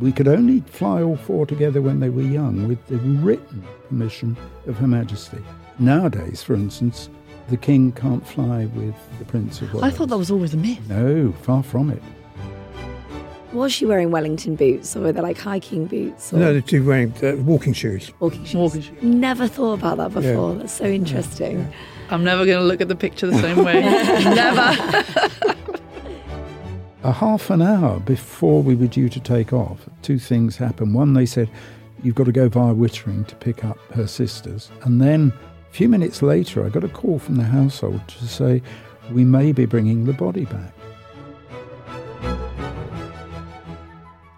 We could only fly all four together when they were young with the written permission of Her Majesty. Nowadays, for instance, the King can't fly with the Prince of Wales. I thought that was always a myth. No, far from it. Was she wearing Wellington boots or were they like hiking boots? Or No, they're two wearing uh, walking shoes. walking shoes. Walking shoes. Never thought about that Yeah. before. That's so interesting. I'm never going to look at the picture the same way. never. A half an hour before we were due to take off, two things happened. One, they said, You've got to go via Wittering to pick up her sisters. And then a few minutes later, I got a call from the household to say, We may be bringing the body back.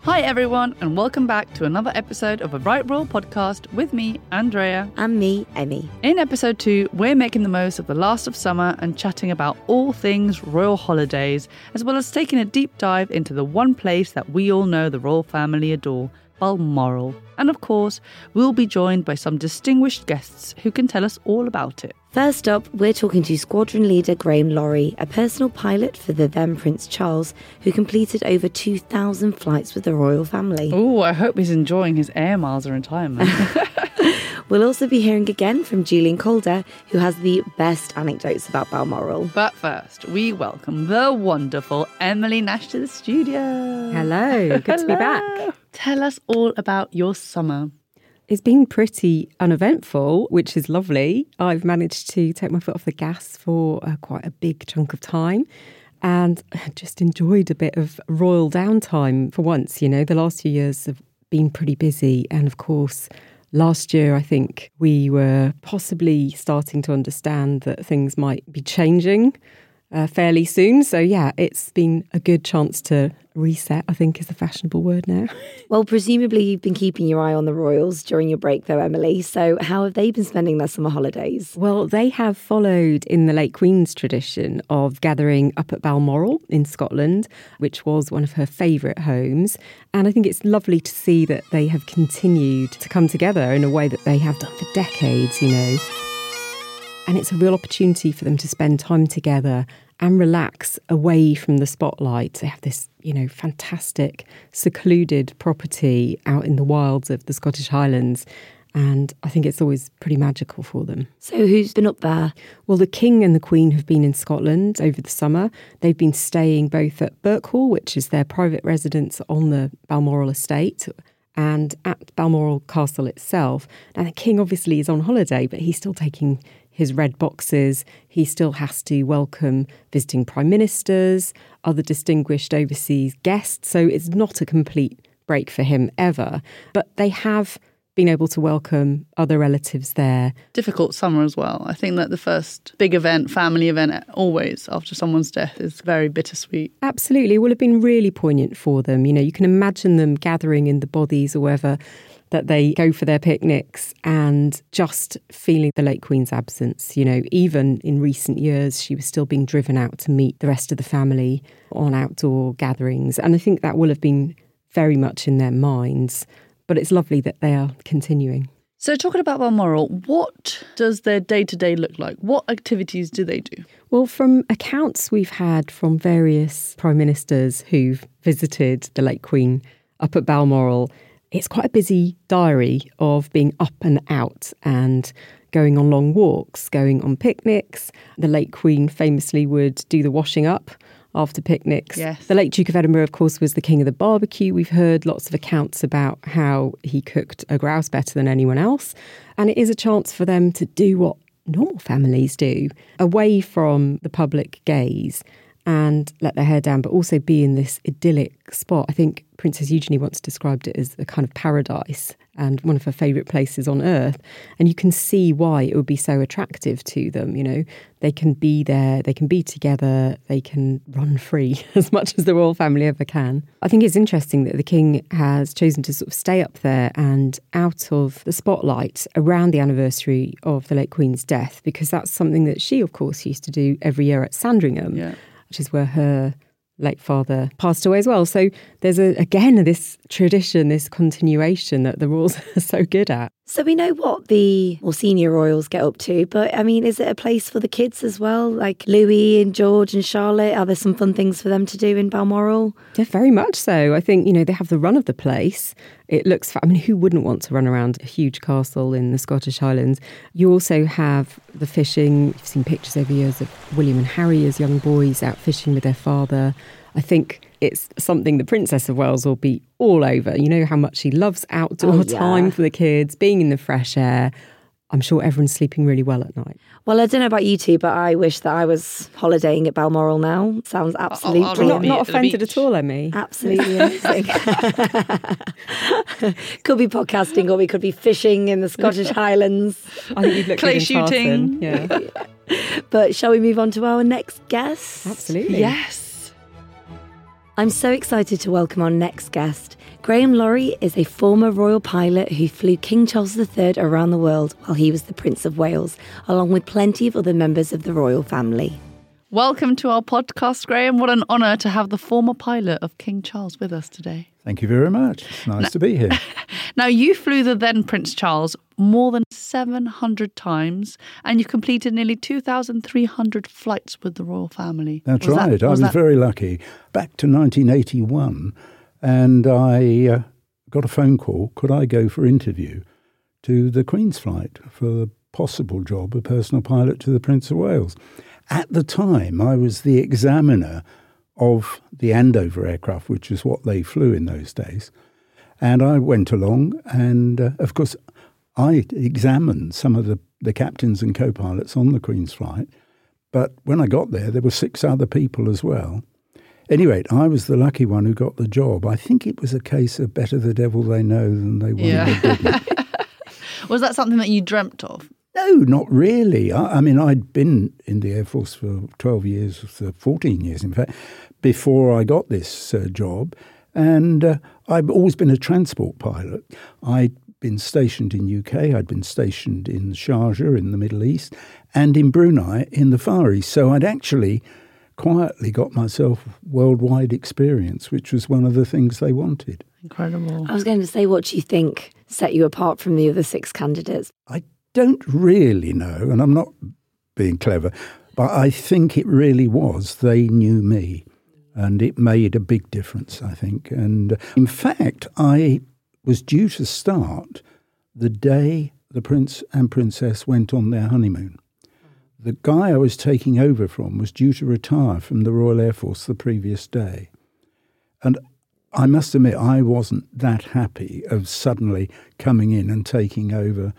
Hi, everyone, and welcome back to another episode of a Right Royal podcast with me, Andrea. And me, Emmy. In episode two, we're making the most of the last of summer and chatting about all things royal holidays, as well as taking a deep dive into the one place that we all know the royal family adore, Balmoral. And of course, we'll be joined by some distinguished guests who can tell us all about it. First up, we're talking to Squadron Leader Graham Laurie, a personal pilot for the then Prince Charles, who completed over 2,000 flights with the royal family. Oh, I hope he's enjoying his air miles of retirement. We'll also be hearing again from Julian Calder, who has the best anecdotes about Balmoral. but first, we welcome the wonderful Emily Nash to the studio. Hello, good to be back. Tell us all about your summer. It's been pretty uneventful, which is lovely. I've managed to take my foot off the gas for uh, quite a big chunk of time and just enjoyed a bit of royal downtime for once. You know, the last few years have been pretty busy. And of course, last year, I think we were possibly starting to understand that things might be changing uh, fairly soon. So, yeah, it's been a good chance to reset, I think is the fashionable word now. Well, presumably you've been keeping your eye on the royals during your break, though, Emily. So, how have they been spending their summer holidays? Well, they have followed in the late Queen's tradition of gathering up at Balmoral in Scotland, which was one of her favourite homes. And I think it's lovely to see that they have continued to come together in a way that they have done for decades, you know. And it's a real opportunity for them to spend time together and relax away from the spotlight. They have this, you know, fantastic secluded property out in the wilds of the Scottish Highlands. And I think it's always pretty magical for them. So, who's been up there? Well, the King and the Queen have been in Scotland over the summer. They've been staying both at Birkhall, which is their private residence on the Balmoral estate, and at Balmoral Castle itself. Now, the King obviously is on holiday, but he's still taking his red boxes. He still has to welcome visiting prime ministers, other distinguished overseas guests. So it's not a complete break for him ever. But they have been able to welcome other relatives there. Difficult summer as well. I think that the first big event, family event, always after someone's death is very bittersweet. Absolutely. It will have been really poignant for them. You know, you can imagine them gathering in the bothies or wherever that they go for their picnics and just feeling the late Queen's absence. You know, even in recent years, she was still being driven out to meet the rest of the family on outdoor gatherings. And I think that will have been very much in their minds. But it's lovely that they are continuing. So, talking about Balmoral, what does their day to day look like? What activities do they do? Well, from accounts we've had from various prime ministers who've visited the late Queen up at Balmoral, it's quite a busy diary of being up and out and going on long walks, going on picnics. The late Queen famously would do the washing up after picnics. Yes. The late Duke of Edinburgh, of course, was the king of the barbecue. We've heard lots of accounts about how he cooked a grouse better than anyone else. And it is a chance for them to do what normal families do, away from the public gaze and let their hair down, but also be in this idyllic spot. I think Princess Eugenie once described it as a kind of paradise and one of her favourite places on earth. And you can see why it would be so attractive to them. You know, they can be there, they can be together, they can run free as much as the royal family ever can. I think it's interesting that the king has chosen to sort of stay up there and out of the spotlight around the anniversary of the late Queen's death, because that's something that she, of course, used to do every year at Sandringham Yeah. Which is where her late father passed away as well. So there's a again this tradition, this continuation that the royals are so good at. So we know what the more senior royals get up to, but I mean, is it a place for the kids as well? Like Louis and George and Charlotte, are there some fun things for them to do in Balmoral? Yeah, very much so. I think, you know, they have the run of the place. It looks, I mean, who wouldn't want to run around a huge castle in the Scottish Highlands? You also have the fishing. You've seen pictures over years of William and Harry as young boys out fishing with their father. I think it's something the Princess of Wales will be all over. You know how much she loves outdoor Oh, yeah. time for the kids, being in the fresh air. I'm sure everyone's sleeping really well at night. Well, I don't know about you two, but I wish that I was holidaying at Balmoral now. Sounds absolutely, I'll We're not, not offended at all, Emmy. absolutely amazing. could be podcasting, or we could be fishing in the Scottish Highlands. I think you'd look Clay good in tartan. shooting. Yeah, But shall we move on to our next guest? absolutely. Yes. I'm so excited to welcome our next guest. Graham Laurie is a former royal pilot who flew King Charles III around the world while he was the Prince of Wales, along with plenty of other members of the royal family. Welcome to our podcast, Graham. What an honour to have the former pilot of King Charles with us today. Thank you very much. It's nice to be here. Now, you flew the then Prince Charles more than 700 times and you completed nearly 2,300 flights with the royal family. That's Was that- right. I was that- very lucky. Back to 1981, and I uh, got a phone call. Could I go for interview to the Queen's flight for the possible job of personal pilot to the Prince of Wales? At the time, I was the examiner of the Andover aircraft, which is what they flew in those days. And I went along, and uh, of course, I examined some of the, the captains and co pilots on the Queen's flight. But when I got there, there were six other people as well. Anyway, I was the lucky one who got the job. I think it was a case of better the devil they know than they want Yeah. they. Was that something that you dreamt of? No, not really. I, I mean, I'd been in the Air Force for 12 years, uh, 14 years, in fact, before I got this uh, job. And uh, I've always been a transport pilot. I'd been stationed in UK, I'd been stationed in Sharjah in the Middle East, and in Brunei in the Far East. So I'd actually quietly got myself worldwide experience, which was one of the things they wanted. Incredible. I was going to say, what do you think set you apart from the other six candidates? I don't really know, and I'm not being clever, but I think it really was they knew me, and it made a big difference, I think. And in fact, I was due to start the day the prince and princess went on their honeymoon. The guy I was taking over from was due to retire from the Royal Air Force the previous day. And I must admit, I wasn't that happy of suddenly coming in and taking over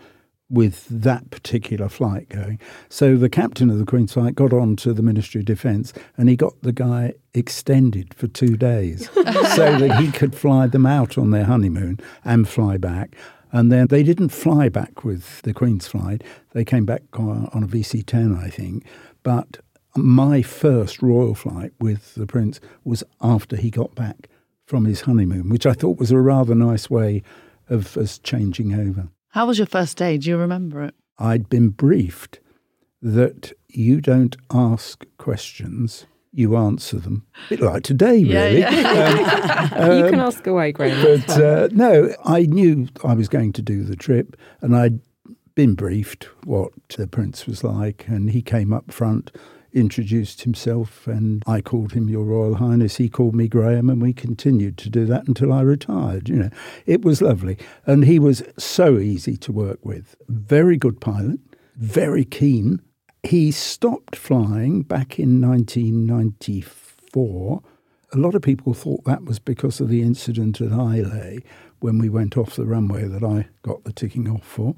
with that particular flight going. So the captain of the Queen's flight got on to the Ministry of Defence and he got the guy extended for two days so that he could fly them out on their honeymoon and fly back. And then they didn't fly back with the Queen's flight. They came back on a VC 10, I think. But my first royal flight with the Prince was after he got back from his honeymoon, which I thought was a rather nice way of us changing over. How was your first day? Do you remember it? I'd been briefed that you don't ask questions, you answer them. A bit like today, Yeah, really. yeah. you can ask away, Graham. But uh, no, I knew I was going to do the trip, and I'd been briefed what the prince was like, and he came up front, introduced himself, and I called him Your Royal Highness. He called me Graham, and we continued to do that until I retired. You know, it was lovely, and he was so easy to work with. Very good pilot, very keen. He stopped flying back in 1994. A lot of people thought that was because of the incident at Islay when we went off the runway that I got the ticking off for.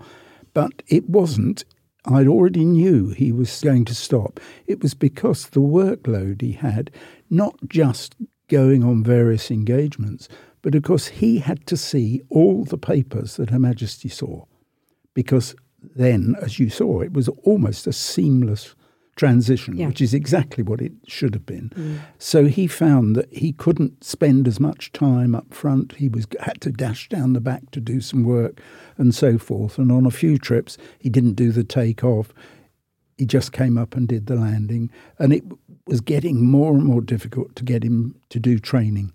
But it wasn't. I already knew he was going to stop. It was because the workload he had, not just going on various engagements, but of course he had to see all the papers that Her Majesty saw. Because then, as you saw, it was almost a seamless transition, Yeah. which is exactly what it should have been. Mm. So he found that he couldn't spend as much time up front. He was had to dash down the back to do some work and so forth. And on a few trips, he didn't do the takeoff. He just came up and did the landing, and it was getting more and more difficult to get him to do training.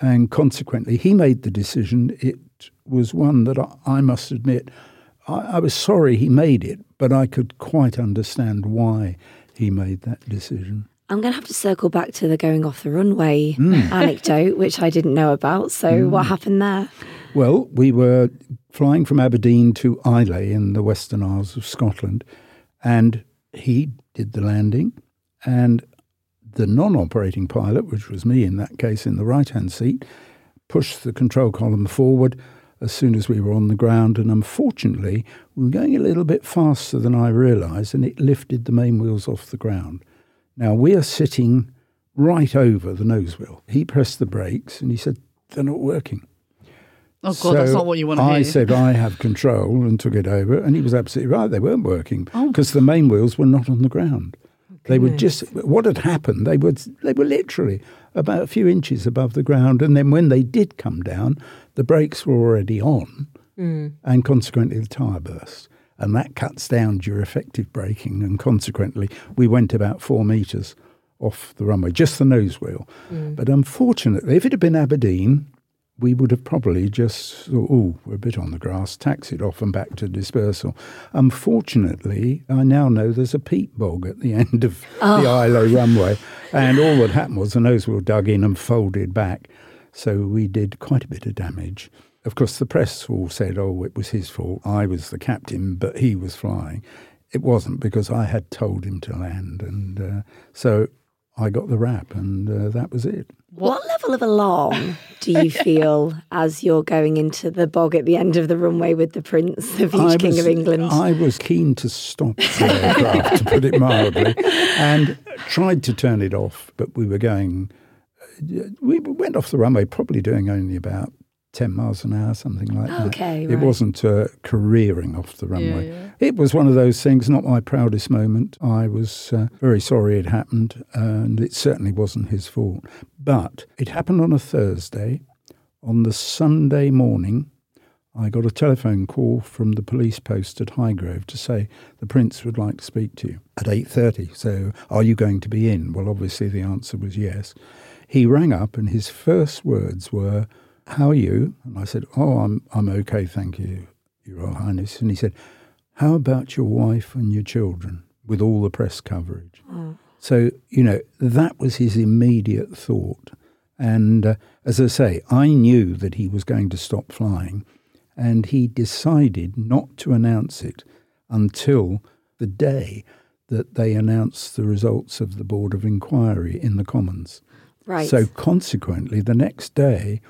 And consequently, he made the decision. It was one that I, I must admit I, I was sorry he made it, but I could quite understand why he made that decision. I'm going to have to circle back to the going off the runway Mm. anecdote, which I didn't know about. So, what happened there? Well, we were flying from Aberdeen to Islay in the Western Isles of Scotland, and he did the landing, and the non-operating pilot, which was me in that case in the right-hand seat, pushed the control column forward as soon as we were on the ground, and unfortunately, we were going a little bit faster than I realised, and it lifted the main wheels off the ground. Now we are sitting right over the nose wheel. He pressed the brakes, and he said, "They're not working." Oh god, that's not what you want to do. I hear. said I have control and took it over, and he was absolutely right. They weren't working Oh. because the main wheels were not on the ground. They were just what had happened. They were they were literally about a few inches above the ground, and then when they did come down, the brakes were already on, hmm. and consequently the tyre burst, and that cuts down your effective braking, and consequently we went about four metres off the runway, just the nose wheel. Hmm. But unfortunately, if it had been Aberdeen, we would have probably just oh, we're a bit on the grass, taxied off and back to dispersal. Unfortunately, I now know there's a peat bog at the end of the Islay runway, and all that happened was the nose wheel dug in and folded back. So we did quite a bit of damage. Of course, the press all said, oh, it was his fault. I was the captain, but he was flying. It wasn't because I had told him to land. And uh, so I got the rap, and uh, that was it. What? level of alarm do you feel as you're going into the bog at the end of the runway with the Prince, the King was- of England? I was keen to stop the aircraft, to put it mildly, and tried to turn it off, but we were going. uh, We went off the runway, probably doing only about 10 miles an hour, something like that. Okay, It wasn't uh, careering off the runway. yeah. It was one of those things, not my proudest moment. I was uh, very sorry it happened, and it certainly wasn't his fault. But it happened on a Thursday. On the Sunday morning, I got a telephone call from the police post at Highgrove to say the prince would like to speak to you at 8:30. So, are you going to be in? Well, obviously the answer was yes. He rang up and his first words were, "How are you?" And I said, "Oh, I'm I'm okay, thank you, Your Royal Highness." And he said, "How about your wife and your children with all the press coverage?" So, you know, that was his immediate thought. And uh, as I say, I knew that he was going to stop flying, and he decided not to announce it until the day that they announced the results of the Board of Inquiry in the Commons. right. So, consequently, the next day,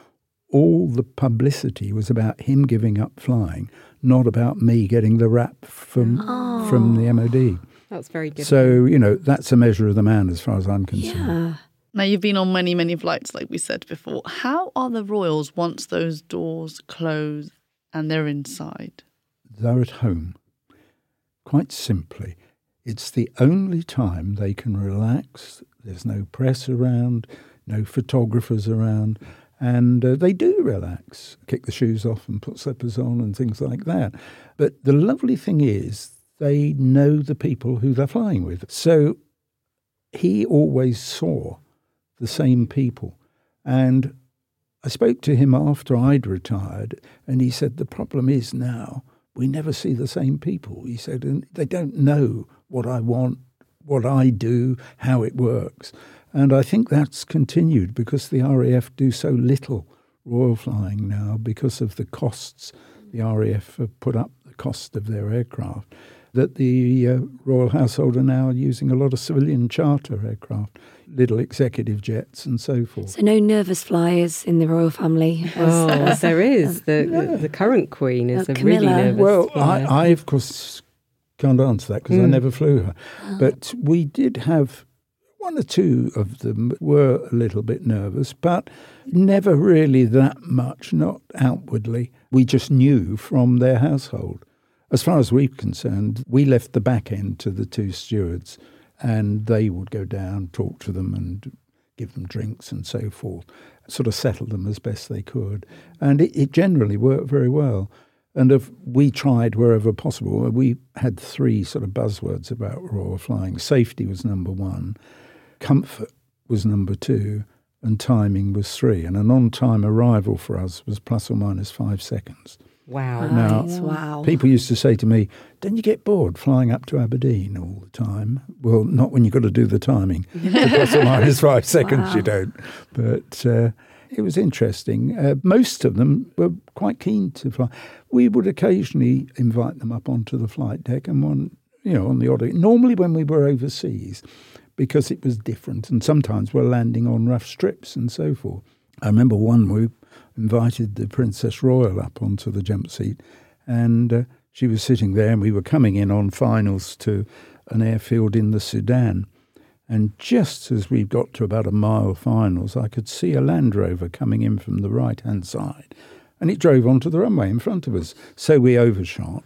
all the publicity was about him giving up flying, not about me getting the rap from, from the oh. MOD. That's very good. So, you know, that's a measure of the man as far as I'm concerned. yeah. Now you've been on many, many flights, like we said before. How are the royals once those doors close and they're inside? They're at home. Quite simply, it's the only time they can relax. There's no press around, no photographers around, and uh, they do relax, kick the shoes off and put slippers on and things like that. But the lovely thing is, they know the people who they're flying with. So he always saw the same people. And I spoke to him after I'd retired, and he said, The problem is now we never see the same people. He said, and they don't know what I want, what I do, how it works. And I think that's continued because the RAF do so little royal flying now because of the costs. The RAF have put up the cost of their aircraft. That the uh, royal household are now using a lot of civilian charter aircraft, little executive jets, and so forth. So no nervous flyers in the royal family. as- Oh, as- there is. The, the, the current queen is Uh, a really nervous Well, flyer. I, I of course can't answer that because I never flew her. But we did have one or two of them were a little bit nervous, but never really that much, not outwardly. We just knew from their household. As far as we were concerned, we left the back end to the two stewards, and they would go down, talk to them, and give them drinks and so forth, sort of settle them as best they could. And it, it generally worked very well. And if we tried wherever possible, we had three sort of buzzwords about royal flying. Safety was number one, comfort was number two, and timing was three. And an on time arrival for us was plus or minus five seconds. Wow. Now, Nice, wow. People used to say to me, Don't you get bored flying up to Aberdeen all the time? Well, not when you've got to do the timing. The plus or minus five seconds, Wow. you don't. But uh, it was interesting. Uh, most of them were quite keen to fly. We would occasionally invite them up onto the flight deck and one, you know, on the odd. Normally when we were overseas, because it was different, and sometimes we're landing on rough strips and so forth. I remember one we invited the Princess Royal up onto the jump seat, and uh, she was sitting there, and we were coming in on finals to an airfield in the Sudan. And just as we got to about a mile finals, I could see a Land Rover coming in from the right hand side, and it drove onto the runway in front of us. So we overshot,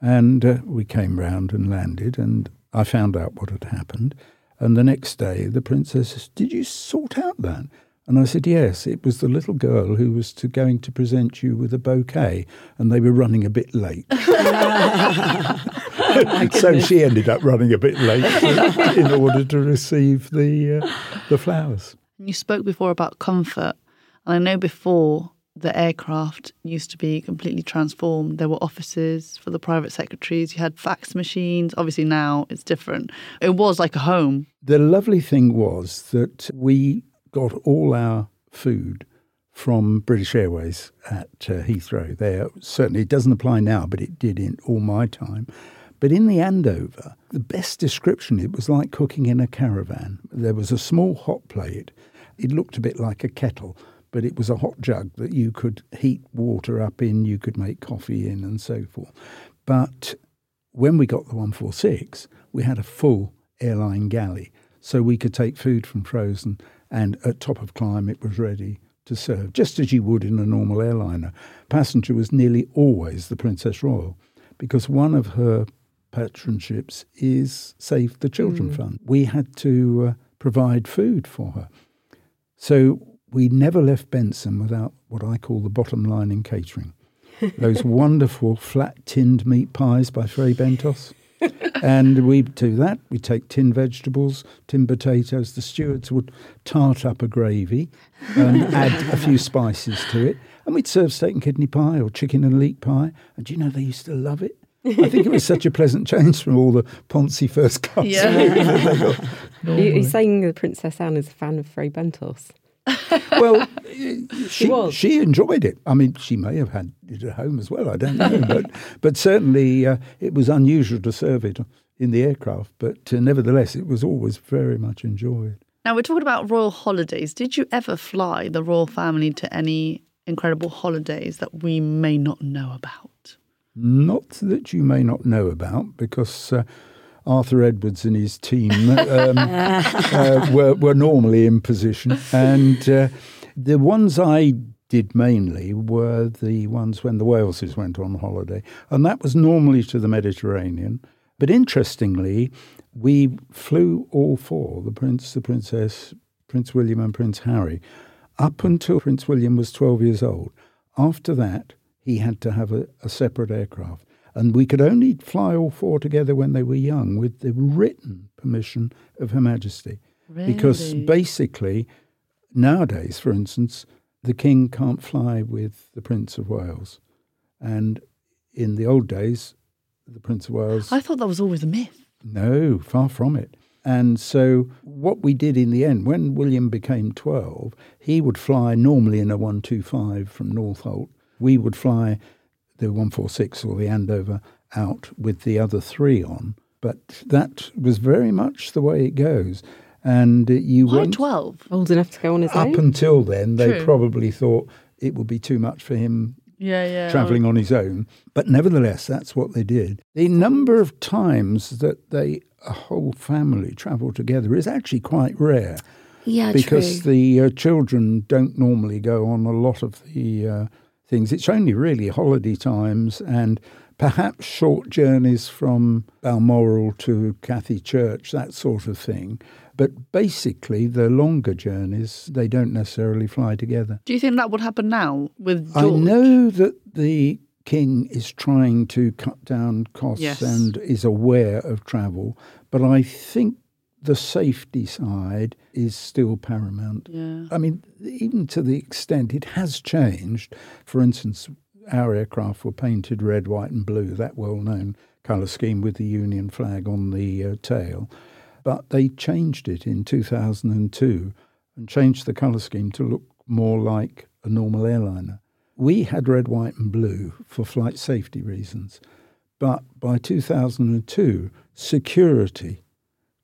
and uh, we came round and landed, and I found out what had happened. And the next day, the princess says, Did you sort out that? And I said, Yes, it was the little girl who was to going to present you with a bouquet, and they were running a bit late. so she ended up running a bit late in order to receive the uh, the flowers. You spoke before about comfort, and I know before the aircraft used to be completely transformed. There were offices for the private secretaries. You had fax machines. Obviously, now it's different. It was like a home. The lovely thing was that we got all our food from British Airways at uh, Heathrow. There certainly it doesn't apply now, but it did in all my time. But in the Andover, the best description it was like cooking in a caravan. There was a small hot plate. It looked a bit like a kettle, but it was a hot jug that you could heat water up in, you could make coffee in, and so forth. But when we got the 146, we had a full airline galley, so we could take food from frozen, and at top of climb, it was ready to serve, just as you would in a normal airliner. Passenger was nearly always the Princess Royal, because one of her patronships is Save the Children Fund. We had to uh, provide food for her. So we never left Benson without what I call the bottom line in catering. Those wonderful flat tinned meat pies by Fray Bentos. and we'd do that. We'd take tin vegetables, tin potatoes. The stewards would tart up a gravy and add a few spices to it. And we'd serve steak and kidney pie or chicken and leek pie. And do you know they used to love it? I think it was such a pleasant change from all the Ponzi first class. Yeah. food that they got You- normally. You're saying the Princess Anne is a fan of Fray Bentos. Well, she was. she enjoyed it. I mean, she may have had it at home as well. I don't know, but but certainly uh, it was unusual to serve it in the aircraft. But uh, nevertheless, it was always very much enjoyed. Now we're talking about royal holidays. Did you ever fly the royal family to any incredible holidays that we may not know about? Not that you may not know about, because uh, Arthur Edwards and his team um, uh, were, were normally in position. And uh, the ones I did mainly were the ones when the Waleses went on holiday. And that was normally to the Mediterranean. But interestingly, we flew all four the Prince, the Princess, Prince William, and Prince Harry up until Prince William was 12 years old. After that, he had to have a, a separate aircraft. And we could only fly all four together when they were young with the written permission of Her Majesty. Because basically, nowadays, for instance, the King can't fly with the Prince of Wales. And in the old days, the Prince of Wales. I thought that was always a myth. No, far from it. And so, what we did in the end, when William became 12, he would fly normally in a 125 from Northolt. We would fly the 146 or the Andover out with the other three on. But that was very much the way it goes. And uh, you Why went 12? Old enough to go on his up own. Up until then, they True. probably thought it would be too much for him Yeah, yeah. travelling on his own. But nevertheless, that's what they did. The number of times that they, a whole family, travel together is actually quite rare Yeah, because true. the uh, children don't normally go on a lot of the uh, things. It's only really holiday times and perhaps short journeys from Balmoral to Crathie Church, that sort of thing. But basically, the longer journeys, they don't necessarily fly together. Do you think that would happen now with I know that the king is trying to cut down costs Yes. and is aware of travel, but I think the safety side is still paramount. Yeah. I mean, even to the extent it has changed. For instance, our aircraft were painted red, white, and blue, that well known colour scheme with the Union flag on the uh, tail. But they changed it in 2002 and changed the colour scheme to look more like a normal airliner. We had red, white, and blue for flight safety reasons. But by 2002, security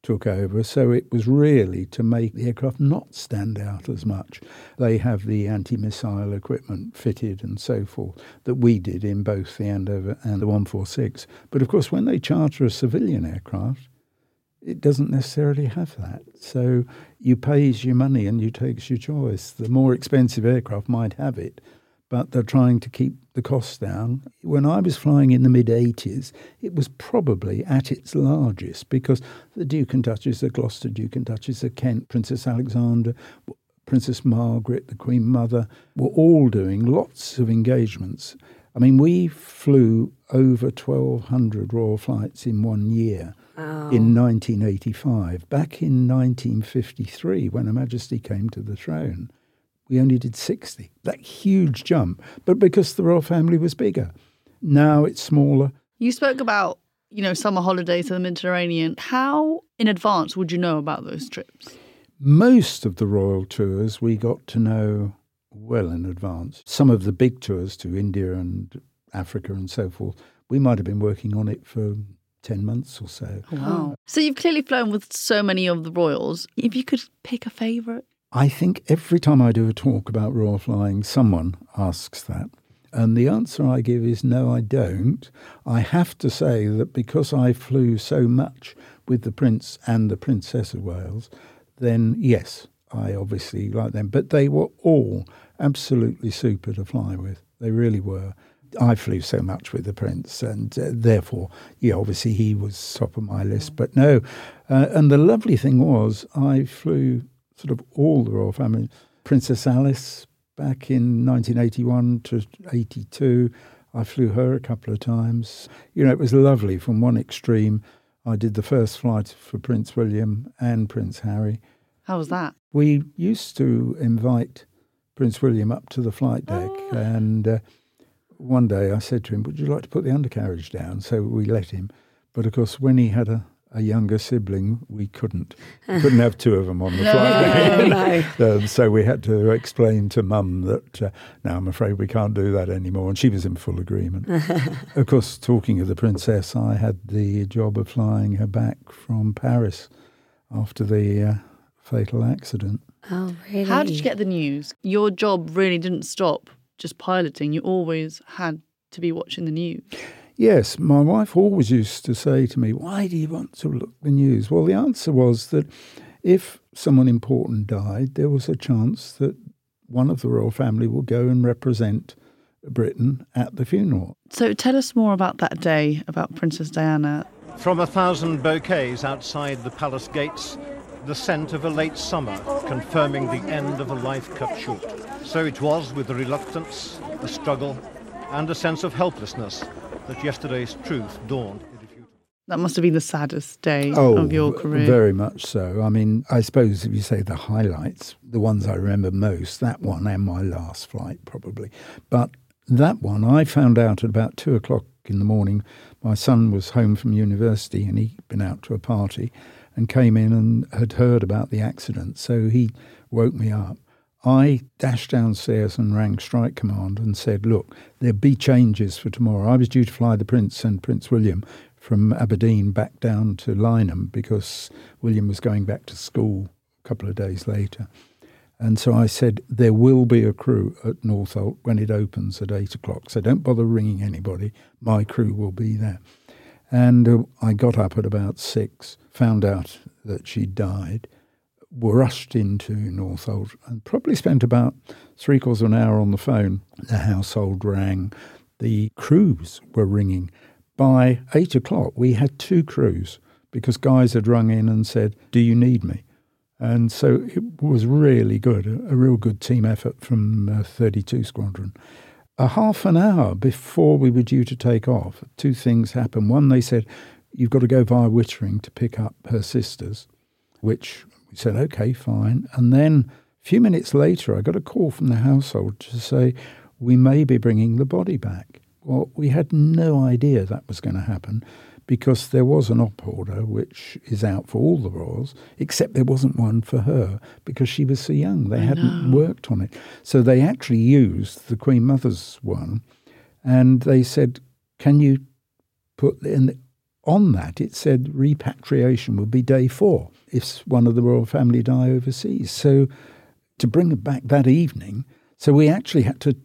took over. So it was really to make the aircraft not stand out as much. They have the anti missile equipment fitted and so forth that we did in both the Andover and the 146. But of course, when they charter a civilian aircraft, it doesn't necessarily have that. So you pays your money and you takes your choice. The more expensive aircraft might have it, but they're trying to keep the costs down. When I was flying in the mid 80s, it was probably at its largest because the Duke and Duchess, of Gloucester Duke and Duchess of Kent, Princess Alexandra, Princess Margaret, the Queen Mother, were all doing lots of engagements. I mean, we flew over 1,200 royal flights in one year. In 1985. Back in 1953, when Her Majesty came to the throne, we only did 60. That huge jump. But because the royal family was bigger. Now it's smaller. You spoke about, you know, summer holidays to the Mediterranean. How in advance would you know about those trips? Most of the royal tours we got to know well in advance. Some of the big tours to India and Africa and so forth, we might have been working on it for 10 months or so. Wow. So you've clearly flown with so many of the royals. If you could pick a favourite? I think every time I do a talk about royal flying, someone asks that. And the answer I give is no, I don't. I have to say that because I flew so much with the Prince and the Princess of Wales, then yes, I obviously like them. But they were all absolutely super to fly with. They really were. I flew so much with the Prince, and uh, therefore, yeah, obviously he was top of my list. But no, uh, and the lovely thing was, I flew sort of all the royal family. Princess Alice back in 1981 to 82. I flew her a couple of times. You know, it was lovely from one extreme. I did the first flight for Prince William and Prince Harry. How was that? We used to invite Prince William up to the flight deck, oh. and uh, one day I said to him, Would you like to put the undercarriage down? So we let him. But of course, when he had a a younger sibling, we couldn't couldn't have two of them on the no, flight. no. um, so we had to explain to Mum that uh, now I'm afraid we can't do that anymore, and she was in full agreement. of course, talking of the princess, I had the job of flying her back from Paris after the uh, fatal accident. Oh, really? How did you get the news? Your job really didn't stop just piloting. You always had to be watching the news. Yes, my wife always used to say to me, Why do you want to look the news? Well, the answer was that if someone important died, there was a chance that one of the royal family would go and represent Britain at the funeral. So tell us more about that day, about Princess Diana. From a thousand bouquets outside the palace gates, the scent of a late summer, confirming the end of a life cut short. So it was with reluctance, a struggle, and a sense of helplessness that yesterday's truth dawned irrefutable. That must have been the saddest day oh, of your career. Very much so. I mean, I suppose if you say the highlights, the ones I remember most, that one and my last flight probably. But that one, I found out at about two o'clock in the morning. My son was home from university and he'd been out to a party and came in and had heard about the accident. So he woke me up. I dashed downstairs and rang Strike Command and said, Look, there'll be changes for tomorrow. I was due to fly the Prince and Prince William from Aberdeen back down to Lyneham because William was going back to school a couple of days later. And so I said, There will be a crew at Northolt when it opens at eight o'clock. So don't bother ringing anybody. My crew will be there. And uh, I got up at about six, found out that she died were rushed into Northolt and probably spent about three quarters of an hour on the phone. The household rang, the crews were ringing. By eight o'clock, we had two crews because guys had rung in and said, Do you need me? And so it was really good, a, a real good team effort from uh, 32 Squadron. A half an hour before we were due to take off, two things happened. One, they said, You've got to go via Wittering to pick up her sisters, which said, okay, fine. And then a few minutes later, I got a call from the household to say, we may be bringing the body back. Well, we had no idea that was going to happen because there was an op order which is out for all the royals, except there wasn't one for her because she was so young. They I hadn't know. worked on it. So they actually used the Queen Mother's one and they said, Can you put in on that? It said repatriation would be day four if one of the royal family die overseas. So to bring it back that evening, so we actually had to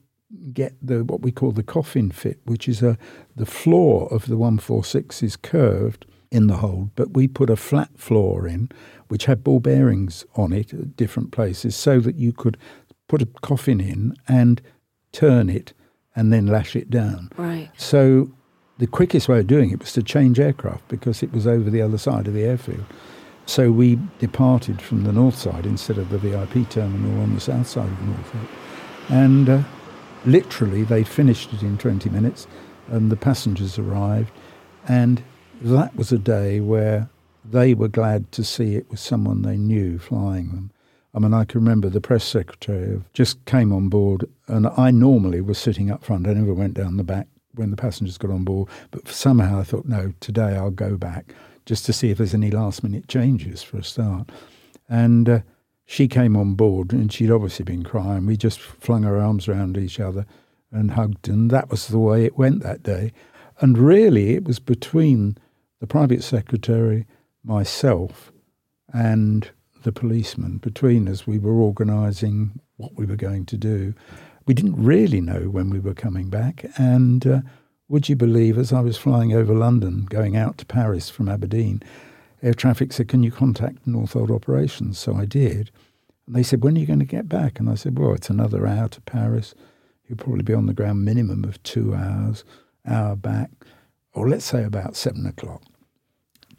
get the what we call the coffin fit, which is a the floor of the 146 is curved in the hold, but we put a flat floor in which had ball bearings on it at different places so that you could put a coffin in and turn it and then lash it down. Right. So the quickest way of doing it was to change aircraft because it was over the other side of the airfield. So we departed from the north side instead of the VIP terminal on the south side of Northolt. And uh, literally, they finished it in 20 minutes and the passengers arrived. And that was a day where they were glad to see it was someone they knew flying them. I mean, I can remember the press secretary just came on board, and I normally was sitting up front. I never went down the back when the passengers got on board, but somehow I thought, no, today I'll go back just to see if there's any last minute changes for a start. And uh, she came on board, and she'd obviously been crying. We just flung our arms around each other and hugged, and that was the way it went that day. And really, it was between the private secretary, myself, and the policeman. Between us, we were organising what we were going to do. We didn't really know when we were coming back. And uh, would you believe, as I was flying over London, going out to Paris from Aberdeen, air traffic said, Can you contact Northolt Operations? So I did. And they said, When are you going to get back? And I said, Well, it's another hour to Paris. You'll probably be on the ground minimum of two hours, hour back, or let's say about seven o'clock.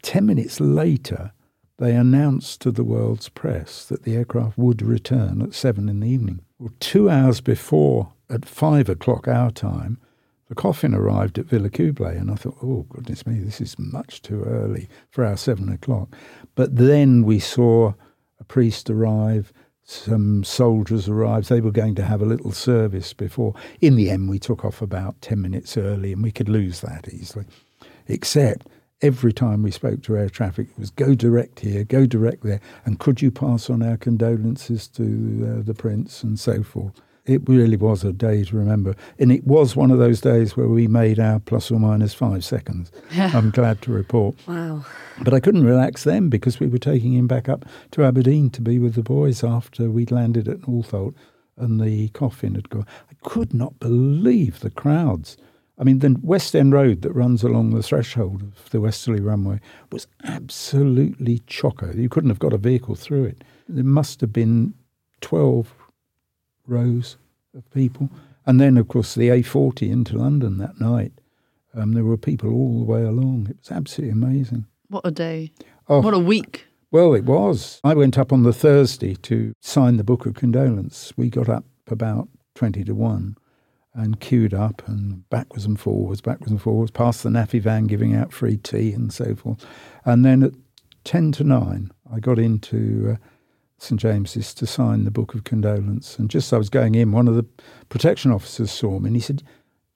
Ten minutes later, they announced to the world's press that the aircraft would return at seven in the evening. Two hours before, at five o'clock our time, the coffin arrived at Villacoublay, and I thought, oh, goodness me, this is much too early for our seven o'clock. But then we saw a priest arrive, some soldiers arrived. They were going to have a little service before. In the end, we took off about 10 minutes early, and we could lose that easily. Except every time we spoke to air traffic, it was go direct here, go direct there, and could you pass on our condolences to uh, the prince and so forth. It really was a day to remember. And it was one of those days where we made our plus or minus five seconds. I'm glad to report. Wow. But I couldn't relax then because we were taking him back up to Aberdeen to be with the boys after we'd landed at Northolt and the coffin had gone. I could not believe the crowds. I mean, the West End Road that runs along the threshold of the Westerly runway was absolutely chocker. You couldn't have got a vehicle through it. There must have been 12 rows of people. And then, of course, the A40 into London that night. Um, there were people all the way along. It was absolutely amazing. What a day. Oh, What a week. well, it was. I went up on the Thursday to sign the book of condolence. We got up about 20 to 1 and queued up and backwards and forwards, backwards and forwards, past the NAAFI van giving out free tea and so forth. And then at 10 to 9, I got into uh, St James's to sign the book of condolence. And just as I was going in, one of the protection officers saw me and he said,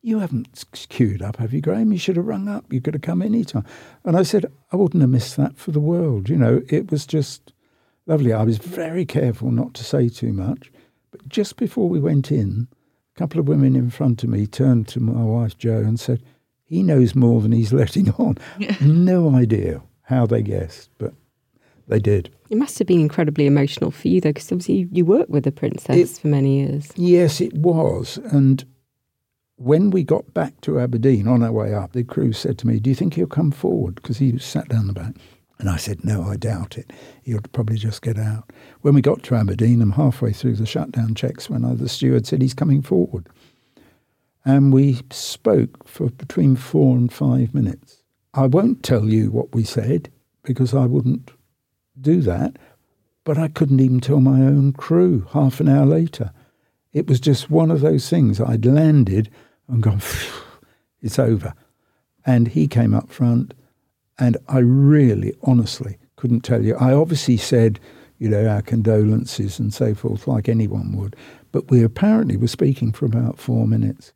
you haven't queued up, have you, Graham? You should have rung up. You could have come any time. And I said, I wouldn't have missed that for the world. You know, it was just lovely. I was very careful not to say too much. But just before we went in, a couple of women in front of me turned to my wife, Jo, and said, He knows more than he's letting on. no idea how they guessed, but they did. It must have been incredibly emotional for you, though, because obviously you, you worked with the princess It- for many years. Yes, it was. And when we got back to Aberdeen on our way up, the crew said to me, Do you think he'll come forward? Because he was sat down the back. And I said, No, I doubt it. He'll probably just get out. When we got to Aberdeen, I'm halfway through the shutdown checks when the steward said, He's coming forward. And we spoke for between four and five minutes. I won't tell you what we said because I wouldn't do that, but I couldn't even tell my own crew half an hour later. It was just one of those things. I'd landed and gone, "Phew, it's over. And he came up front, and I really, honestly couldn't tell you. I obviously said, you know, our condolences and so forth, like anyone would. But we apparently were speaking for about four minutes.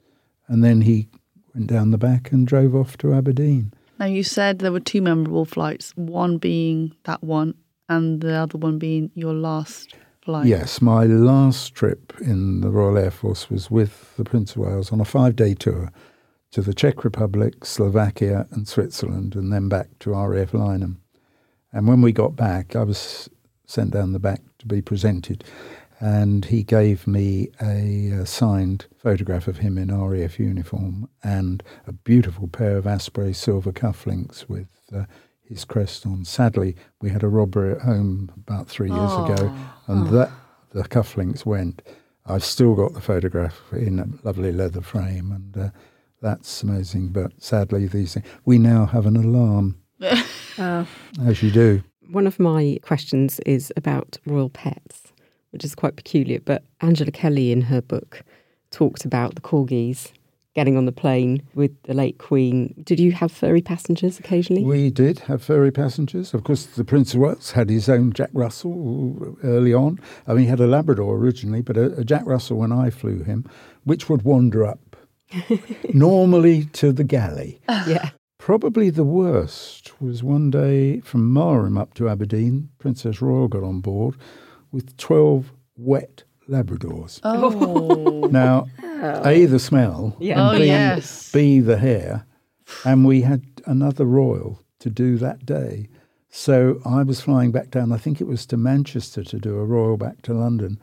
And then he went down the back and drove off to Aberdeen. Now, you said there were two memorable flights, one being that one and the other one being your last flight. Yes, my last trip in the Royal Air Force was with the Prince of Wales on a five day tour to the Czech Republic, Slovakia, and Switzerland, and then back to RAF Lyneham. And when we got back, I was sent down the back to be presented, and he gave me a, a signed photograph of him in RAF uniform and a beautiful pair of Asprey silver cufflinks with uh, his crest on. Sadly, we had a robbery at home about three years ago, and that the cufflinks went. I've still got the photograph in a lovely leather frame, and uh, that's amazing. But sadly, these things, we now have an alarm, oh. as you do. One of my questions is about royal pets, which is quite peculiar. But Angela Kelly, in her book, talked about the corgis getting on the plane with the late Queen. Did you have furry passengers occasionally? We did have furry passengers. Of course, the Prince of Wales had his own Jack Russell early on. I mean, he had a Labrador originally, but a, a Jack Russell when I flew him, which would wander up normally to the galley. yeah. Probably the worst was one day from Marham up to Aberdeen, Princess Royal got on board with 12 wet Labradors. Oh, oh. Now, oh. A, the smell, Yeah. Oh, and B, yes. B, the hair. And we had another Royal to do that day. So I was flying back down, I think it was to Manchester to do a Royal back to London.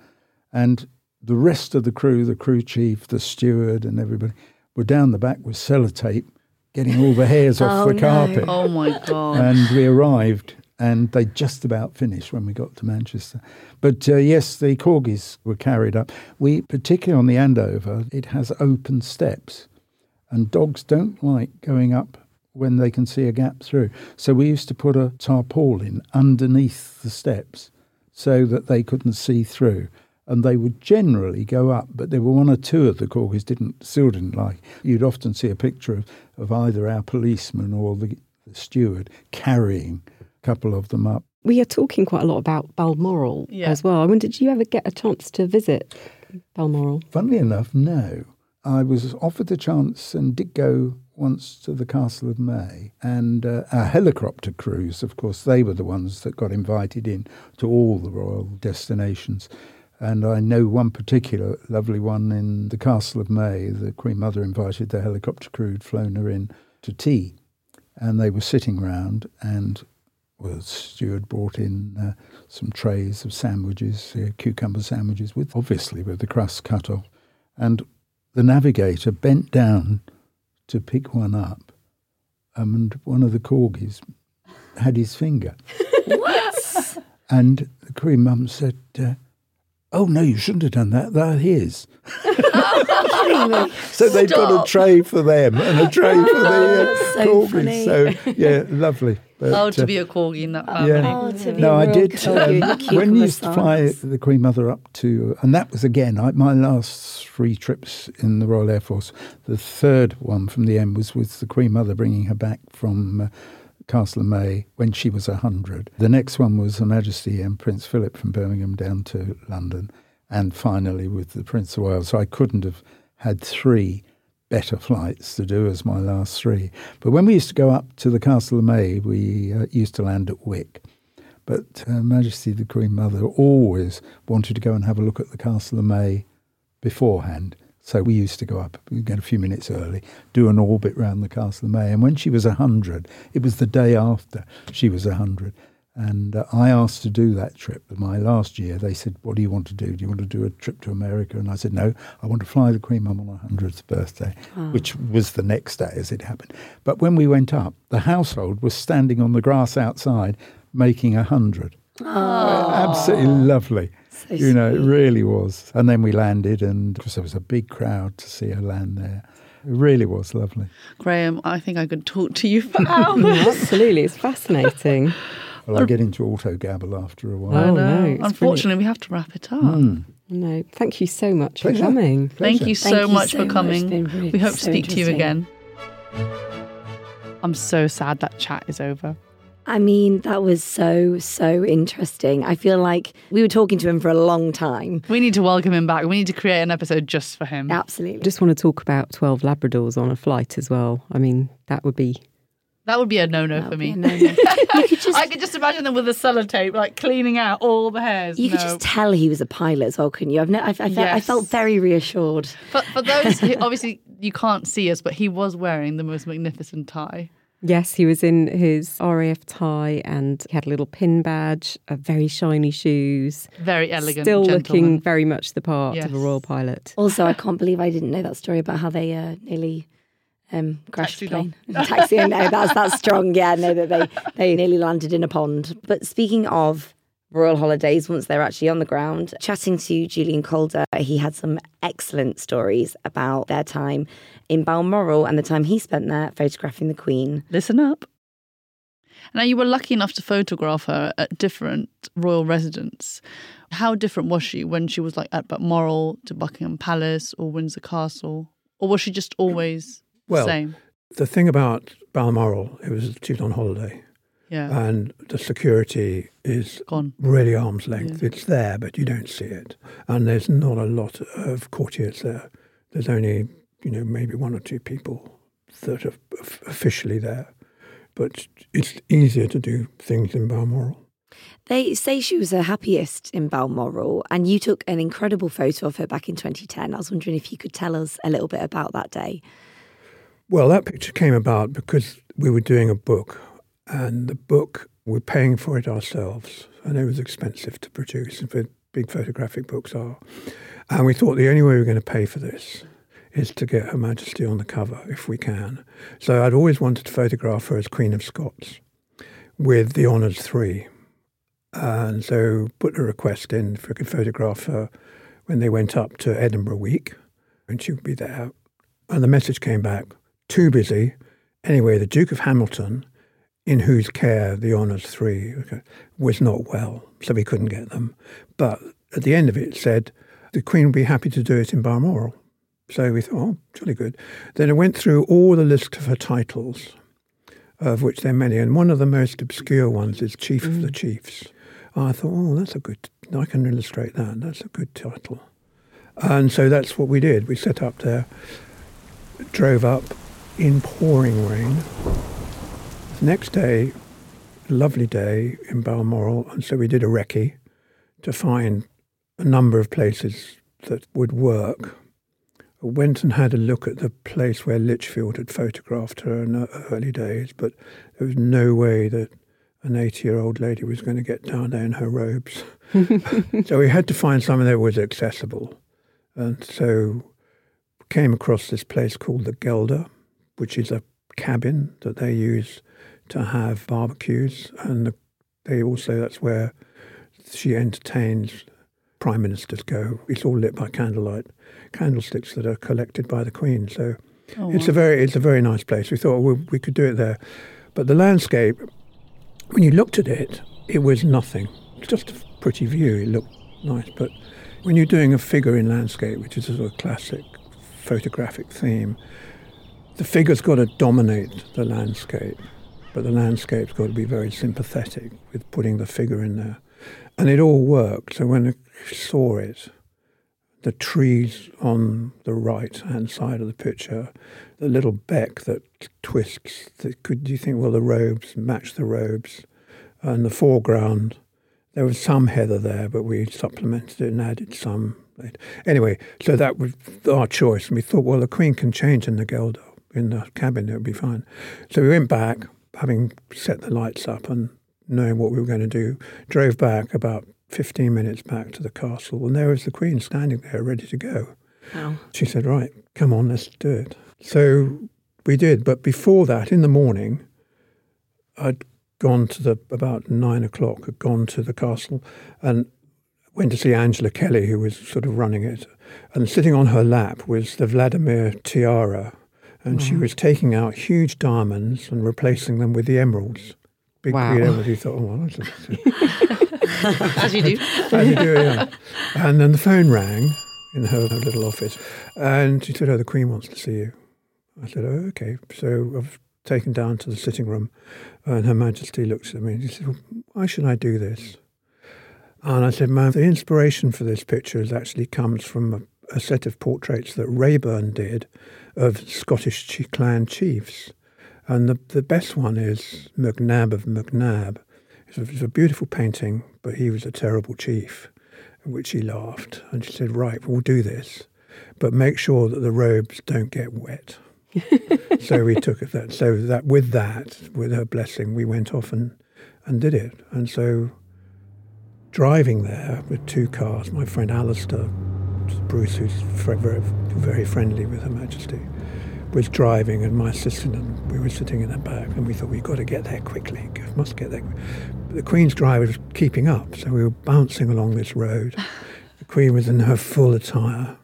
And the rest of the crew, the crew chief, the steward, and everybody were down the back with sellotape, getting all the hairs off Oh, the no. carpet. oh my God. And we arrived, and they just about finished when we got to Manchester. But uh, yes, the corgis were carried up. We, particularly on the Andover, it has open steps, and dogs don't like going up when they can see a gap through. So we used to put a tarpaulin underneath the steps so that they couldn't see through. And they would generally go up, but there were one or two of the corgis didn't still didn't like. You'd often see a picture of, of either our policeman or the, the steward carrying a couple of them up. We are talking quite a lot about Balmoral Yeah. as well. I wonder, did you ever get a chance to visit Balmoral? Funnily enough, no. I was offered the chance and did go once to the Castle of Mey. And uh, our helicopter crews, of course, they were the ones that got invited in to all the royal destinations. And I know one particular lovely one in the Castle of Mey. The Queen Mother invited the helicopter crew, had flown her in to tea. And they were sitting round, and well, the steward brought in uh, some trays of sandwiches, uh, cucumber sandwiches, with obviously with the crust cut off. And the navigator bent down to pick one up, and one of the corgis had his finger. What? And the Queen Mum said, uh, "Oh no, you shouldn't have done that. They're his." so they've got a tray for them and a tray for the uh, so corgis. funny. So yeah, lovely. But, oh, to uh, be a corgi in that family. yeah. Oh, to be no, a I did. corgi um, when we cucumber used to fly the Queen Mother up to, and that was again I, my last three trips in the Royal Air Force. The third one from the end was with the Queen Mother bringing her back from. Uh, Castle of Mey when she was 100. The next one was Her Majesty and Prince Philip from Birmingham down to London. And finally with the Prince of Wales. So I couldn't have had three better flights to do as my last three. But when we used to go up to the Castle of Mey, we uh, used to land at Wick. But Her Majesty the Queen Mother always wanted to go and have a look at the Castle of Mey beforehand. So we used to go up, get a few minutes early, do an orbit round the Castle of Mey. And when she was 100, it was the day after she was 100. And uh, I asked to do that trip. My last year, they said, What do you want to do? Do you want to do a trip to America? And I said, No, I want to fly the Queen Mum on her 100th birthday, which was the next day as it happened. But when we went up, the household was standing on the grass outside making a 100. Absolutely lovely. So you know, it really was. And then we landed, and of course, there was a big crowd to see her land there. It really was lovely. Graham, I think I could talk to you for hours. Absolutely, it's fascinating. Well, I get into auto gabble after a while. Oh, I know. it's Unfortunately, we have to wrap it up. Mm. No, thank you so much Pleasure. for coming. Thank Pleasure. you Thank so you much so for coming. It's really- we hope to speak to you again. I'm so sad that chat is over. I mean, that was so, so interesting. I feel like we were talking to him for a long time. We need to welcome him back. We need to create an episode just for him. Absolutely. Just want to talk about 12 Labradors on a flight as well. I mean, that would be. That would be a no-no for me. no-no. could just, I could just imagine them with a sellotape, like cleaning out all the hairs. you could just tell he was a pilot as well, couldn't you? I've no, I, I, felt, I felt very reassured. For, for those who obviously you can't see us, but he was wearing the most magnificent tie. Yes, he was in his RAF tie and he had a little pin badge, a very shiny shoes. Very elegant. Still looking very much the part of a royal pilot. Also, I can't believe I didn't know that story about how they uh, nearly um, crashed the plane. Taxi, no, that's that's strong. Yeah, no, that they they nearly landed in a pond. But speaking of royal holidays, once they're actually on the ground, chatting to Julian Calder, he had some excellent stories about their time in Balmoral and the time he spent there photographing the Queen. Listen up. Now, you were lucky enough to photograph her at different royal residences. How different was she when she was like at Balmoral to Buckingham Palace or Windsor Castle? Or was she just always Well, the same? The thing about Balmoral, it was she was on holiday, Yeah, and the security is gone. really arm's length. It's there, but you don't see it, and there's not a lot of courtiers there. There's only you know maybe one or two people that are officially there, but it's easier to do things in Balmoral. They say she was her happiest in Balmoral, and you took an incredible photo of her back in 2010. I was wondering if you could tell us a little bit about that day. Well, that picture came about because we were doing a book, and the book we're paying for it ourselves, and it was expensive to produce, and big photographic books are. And we thought the only way we we're going to pay for this is to get Her Majesty on the cover if we can. So I'd always wanted to photograph her as Queen of Scots with the Honours Three, and so put a request in if we could photograph her when they went up to Edinburgh Week, and she would be there. And the message came back too busy. Anyway, the Duke of Hamilton, in whose care the Honours Three was not well, so we couldn't get them. But at the end of it, it said the Queen would be happy to do it in Balmoral. So we thought, oh, jolly good. Then I went through all the list of her titles, of which there are many, and one of the most obscure ones is Chief of the mm. Chiefs. I thought, oh, that's a good, I can illustrate that. That's a good title. And so that's what we did. We set up there, drove up in pouring rain. Next day, lovely day in Balmoral, and so we did a recce to find a number of places that would work. I went and had a look at the place where Lichfield had photographed her in the early days, but there was no way that an 80 year old lady was going to get down there in her robes. so we had to find something that was accessible. And so came across this place called the Gelder, which is a cabin that they use to have barbecues. And the, they also, that's where she entertains prime ministers go. It's all lit by candlelight, candlesticks that are collected by the Queen. So Oh, it's wow. a very it's a very nice place. We thought we, we could do it there, but the landscape, when you looked at it, it was nothing. It's just a pretty view. It looked nice, but when you're doing a figure in landscape, which is a sort of classic photographic theme, the figure's got to dominate the landscape, but the landscape's got to be very sympathetic with putting the figure in there, and it all worked. So when I saw it, the trees on the right hand side of the picture, the little beck that twists. That could you think? Well, the robes match the robes, and the foreground. There was some heather there, but we supplemented it and added some. Anyway, so that was our choice, and we thought, well, the Queen can change in the Gelder in the cabin; it would be fine. So we went back, having set the lights up and knowing what we were going to do. Drove back about 15 minutes back to the castle, and there was the Queen standing there ready to go. Wow. She said, Right, come on, let's do it. So we did. But before that, in the morning, I'd gone to the, about nine o'clock, had gone to the castle and went to see Angela Kelly, who was sort of running it. And sitting on her lap was the Vladimir tiara. And she mm-hmm. was taking out huge diamonds and replacing them with the emeralds. Big Wow. green emeralds. You thought, oh, well, that's As you do. do you do? Yeah. And then the phone rang in her little office, and she said, "Oh, the Queen wants to see you." I said, "Oh, okay." So I've taken down to the sitting room, and Her Majesty looks at me and she said, "Why should I do this?" And I said, "Ma'am, the inspiration for this picture is actually comes from a, a set of portraits that Raeburn did of Scottish clan chiefs, and the the best one is MacNab of MacNab. It's a, it's a beautiful painting, but he was a terrible chief." Which she laughed, and she said, "Right, we'll do this." but make sure that the robes don't get wet. so we took it that. So that with that, with her blessing, we went off and, and did it. And so driving there with two cars, my friend Alastair, Bruce, who's very, very friendly with Her Majesty, was driving, and my assistant and we were sitting in the back, and we thought we've got to get there quickly. We must get there. The Queen's driver was keeping up, so we were bouncing along this road. The Queen was in her full attire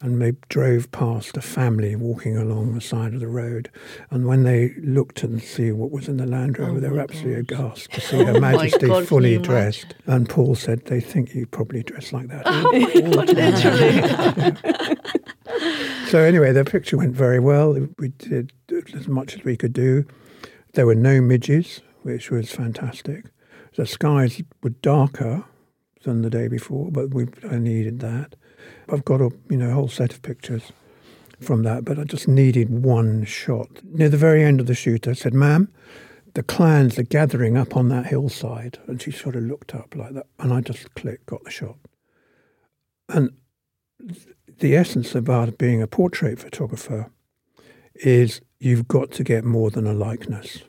and they drove past a family walking along the side of the road. And when they looked and see what was in the Land Rover, Oh they were absolutely gosh. aghast to see Her Oh Majesty God, fully dressed. And Paul said, "They think you probably dress like that." all the time." so anyway, the picture went very well. We did as much as we could do. There were no midges, which was fantastic. The skies were darker than the day before, but we I needed that. I've got a you know whole set of pictures from that, but I just needed one shot. Near the very end of the shoot, I said, "Ma'am, the clans are gathering up on that hillside," and she sort of looked up like that, and I just clicked, got the shot. And the essence about being a portrait photographer is you've got to get more than a likeness.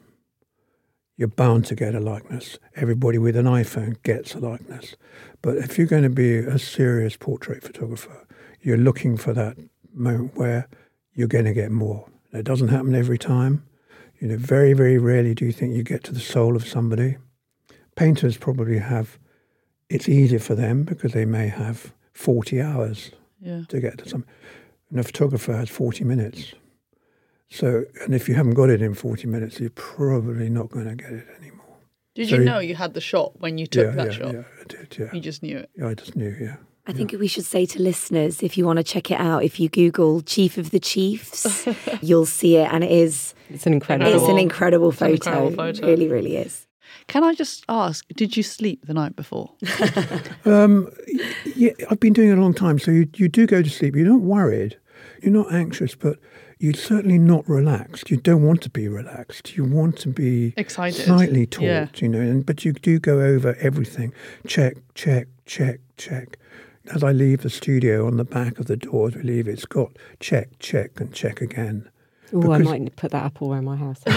You're bound to get a likeness. Everybody with an iPhone gets a likeness. But if you're going to be a serious portrait photographer, you're looking for that moment where you're going to get more. It doesn't happen every time. You know, very, very rarely do you think you get to the soul of somebody. Painters probably have, it's easier for them because they may have 40 hours Yeah. to get to something. And a photographer has 40 minutes. So, and if you haven't got it in 40 minutes, you're probably not going to get it anymore. Did So you you- know you had the shot when you took yeah, that yeah, shot? yeah, I did, yeah. You just knew it. Yeah, I just knew, yeah. I think we should say to listeners, if you want to check it out, if you Google Chief of the Chiefs, you'll see it. And it is, It's an incredible. it's an incredible It's an photo. incredible photo. It really, really is. Can I just ask, did you sleep the night before? Um, yeah, I've been doing it a long time. So you, you do go to sleep. You're not worried. You're not anxious, but you're certainly not relaxed. You don't want to be relaxed. You want to be Excited. slightly taut, Yeah. you know. And but you do go over everything. Check, check, check, check. As I leave the studio, on the back of the door to leave, it's got check, check, and check again. Oh, I might put that up all around my house.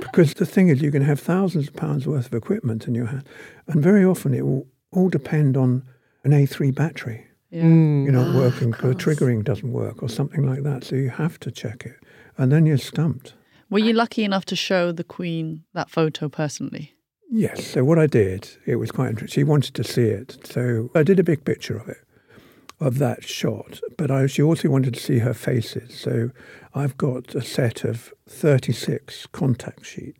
Because the thing is, you can have thousands of pounds worth of equipment in your hand, and very often it will all depend on an A3 battery. Yeah. You're not Ah, working, of the triggering doesn't work, or something like that. So you have to check it, and then you're stumped. Were you lucky enough to show the Queen that photo personally? Yes. So what I did, it was quite interesting. She wanted to see it, so I did a big picture of it, of that shot. But I, she also wanted to see her faces. So I've got a set of 36 contact sheet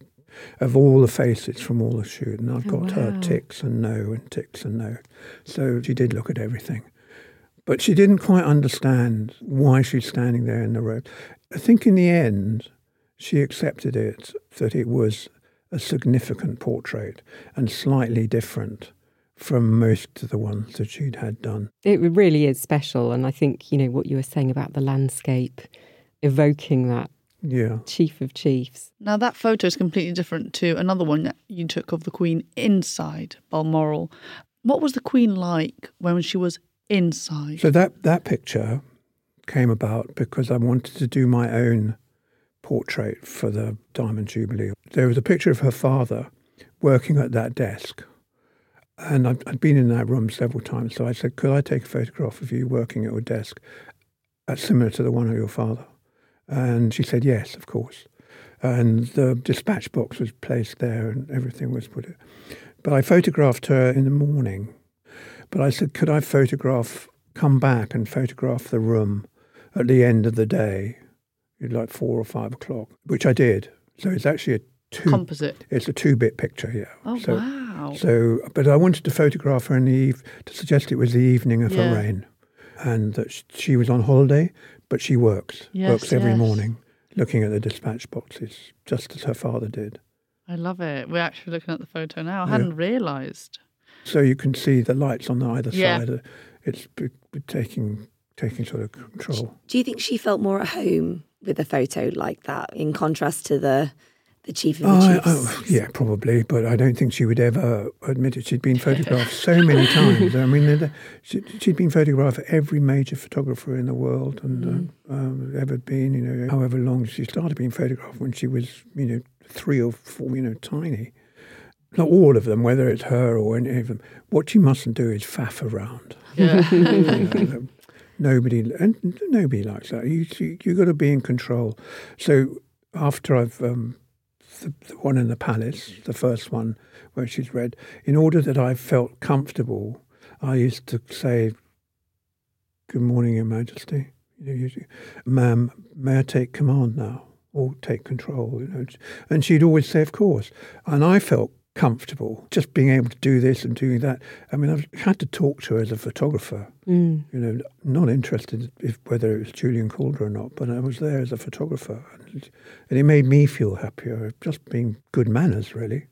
of all the faces from all the shoot, and I've Oh, got her ticks and no and ticks and no. So she did look at everything, but she didn't quite understand why she's standing there in the road. I think in the end, she accepted it that it was a significant portrait and slightly different from most of the ones that she'd had done. it really is special. And I think, you know, what you were saying about the landscape, evoking that Yeah. chief of chiefs. Now, that photo is completely different to another one that you took of the Queen inside Balmoral. What was the Queen like when she was inside? So that, that picture came about because I wanted to do my own portrait for the Diamond Jubilee. There was a picture of her father working at that desk. And I'd, I'd been in that room several times. So I said, Could I take a photograph of you working at your desk uh, similar to the one of your father? And she said, Yes, of course. And the dispatch box was placed there and everything was put. In. But I photographed her in the morning. But I said, Could I photograph, come back and photograph the room at the end of the day, like four or five o'clock, which I did. So it's actually a two. Composite. it's a two-bit picture, yeah. Oh, so, wow. So, but I wanted to photograph her in the eve to suggest it was the evening of Yeah. her reign, and that she was on holiday, but she works, Yes, works every yes. morning, looking at the dispatch boxes, just as her father did. I love it. We're actually looking at the photo now. I hadn't realised. So you can see the lights on either Yeah. side. It's b- b- taking taking sort of control. Do you think she felt more at home with a photo like that in contrast to the the chief of the Oh, chiefs? oh, yeah, probably, but I don't think she would ever admit it. She'd been photographed so many times. I mean, she, she'd been photographed for every major photographer in the world and uh, um, ever been. You know, however long she started being photographed when she was, you know, three or four, you know, tiny. Not all of them, whether it's her or any of them. What you mustn't do is faff around. Yeah. You know, nobody and nobody likes that. You you, you got to be in control. So after I've um, the, the one in the palace, the first one where she's read, in order that I felt comfortable, I used to say, "Good morning, Your Majesty." You know, Ma'am, may I take command now or take control? You know, and she'd always say, "Of course." And I felt comfortable just being able to do this and doing that. I mean, I've had to talk to her as a photographer. Mm. You know, not interested if whether it was Julian Calder or not, but I was there as a photographer, and, and it made me feel happier. Just being good manners, really.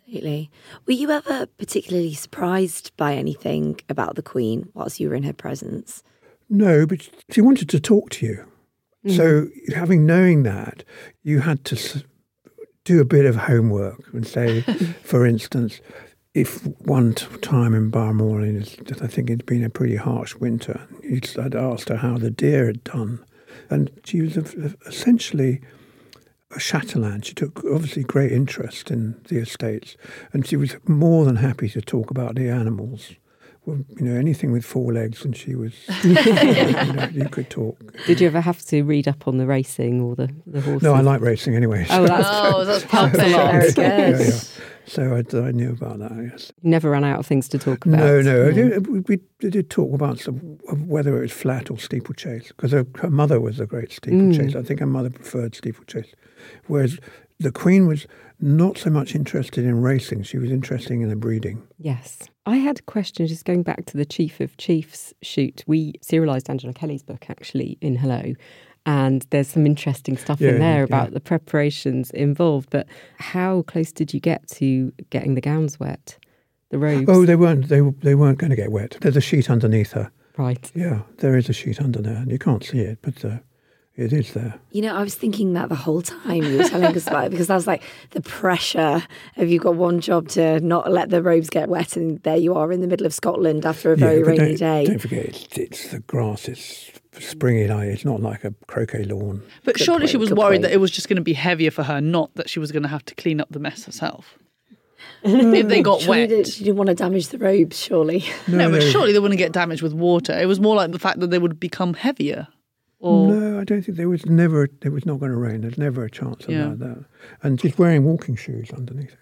Absolutely. Were you ever particularly surprised by anything about the Queen whilst you were in her presence? No, but she wanted to talk to you. So, having knowing that, you had to s- do a bit of homework and say, for instance, if one t- time in Balmoral, I think it'd been a pretty harsh winter, I'd asked her how the deer had done. And she was essentially a chatelaine. She took obviously great interest in the estates, and she was more than happy to talk about the animals. Well, you know, anything with four legs, and she was, you, know, you could talk. Did you ever have to read up on the racing or the, the horses? No, I like racing anyway. Oh, that's oh, that's helps a perfect. lot. Very yeah, yeah. So I, I knew about that. Yes. You never ran out of things to talk about. No, no. I. We, we did talk about some, whether it was flat or steeplechase because her, her mother was a great steeplechase. Mm. I think her mother preferred steeplechase, whereas the Queen was not so much interested in racing. She was interested in the breeding. Yes. I had a question just going back to the Chief of Chiefs shoot. We serialised Angela Kelly's book actually in Hello. And there's some interesting stuff Yeah, in there yeah. about the preparations involved. But how close did you get to getting the gowns wet? The robes? Oh, they weren't. They they weren't going to get wet. There's a sheet underneath her. right. Yeah, there is a sheet under there, and you can't see it, but uh, it is there. You know, I was thinking that the whole time you were telling us about it because I was like, the pressure of you've got one job to not let the robes get wet, and there you are in the middle of Scotland after a very but rainy don't, day. Don't forget, it's, it's the grass. It's springy like It's not like a croquet lawn. But Good surely she was worried point. that it was just going to be heavier for her, not that she was going to have to clean up the mess herself. if they got Surely wet. did- she didn't want to damage the robes, surely. No, but surely they wouldn't get damaged with water. It was more like the fact that they would become heavier. Or No, I don't think there was never. It was not going to rain. There's never a chance of Yeah. that, that. And she's wearing walking shoes underneath it.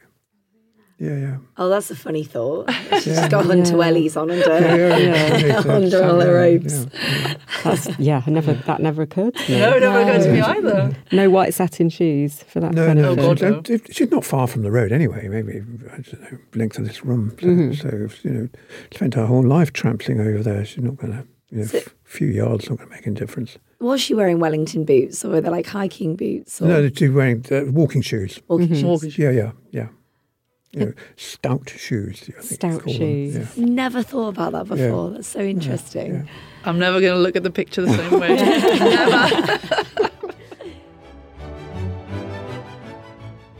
Yeah, yeah. Oh, that's a funny thought. She's Yeah. got Hunter Yeah. Wellies on under, yeah, Yeah. It's, uh, under all her yeah, robes. yeah. That's, yeah, never that never occurred to me. no, it never occurred to me either. No white satin shoes for that No, kind no, of God, thing. no. she's, she's not far from the road anyway. Maybe I don't know, length of this room. So, Mm-hmm. so you know, spent her whole life tramping over there. She's not going to. You know, So- a few yards not going to make any difference. Was she wearing Wellington boots or were they like hiking boots or No, she's wearing uh, walking shoes. walking shoes? Walking shoes. Yeah, yeah, yeah. You know, stout shoes. I think Stout shoes. Yeah. Never thought about that Yeah. before. That's so interesting. yeah. I'm never going to look at the picture the same way. never.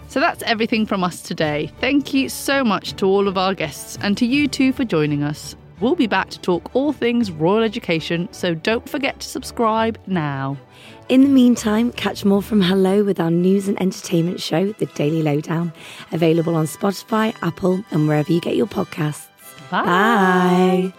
So that's everything from us today. Thank you so much to all of our guests and to you two for joining us. We'll be back to talk all things royal education, so don't forget to subscribe now. In the meantime, catch more from Hello with our news and entertainment show, The Daily Lowdown, available on Spotify, Apple, and wherever you get your podcasts. Bye. Bye.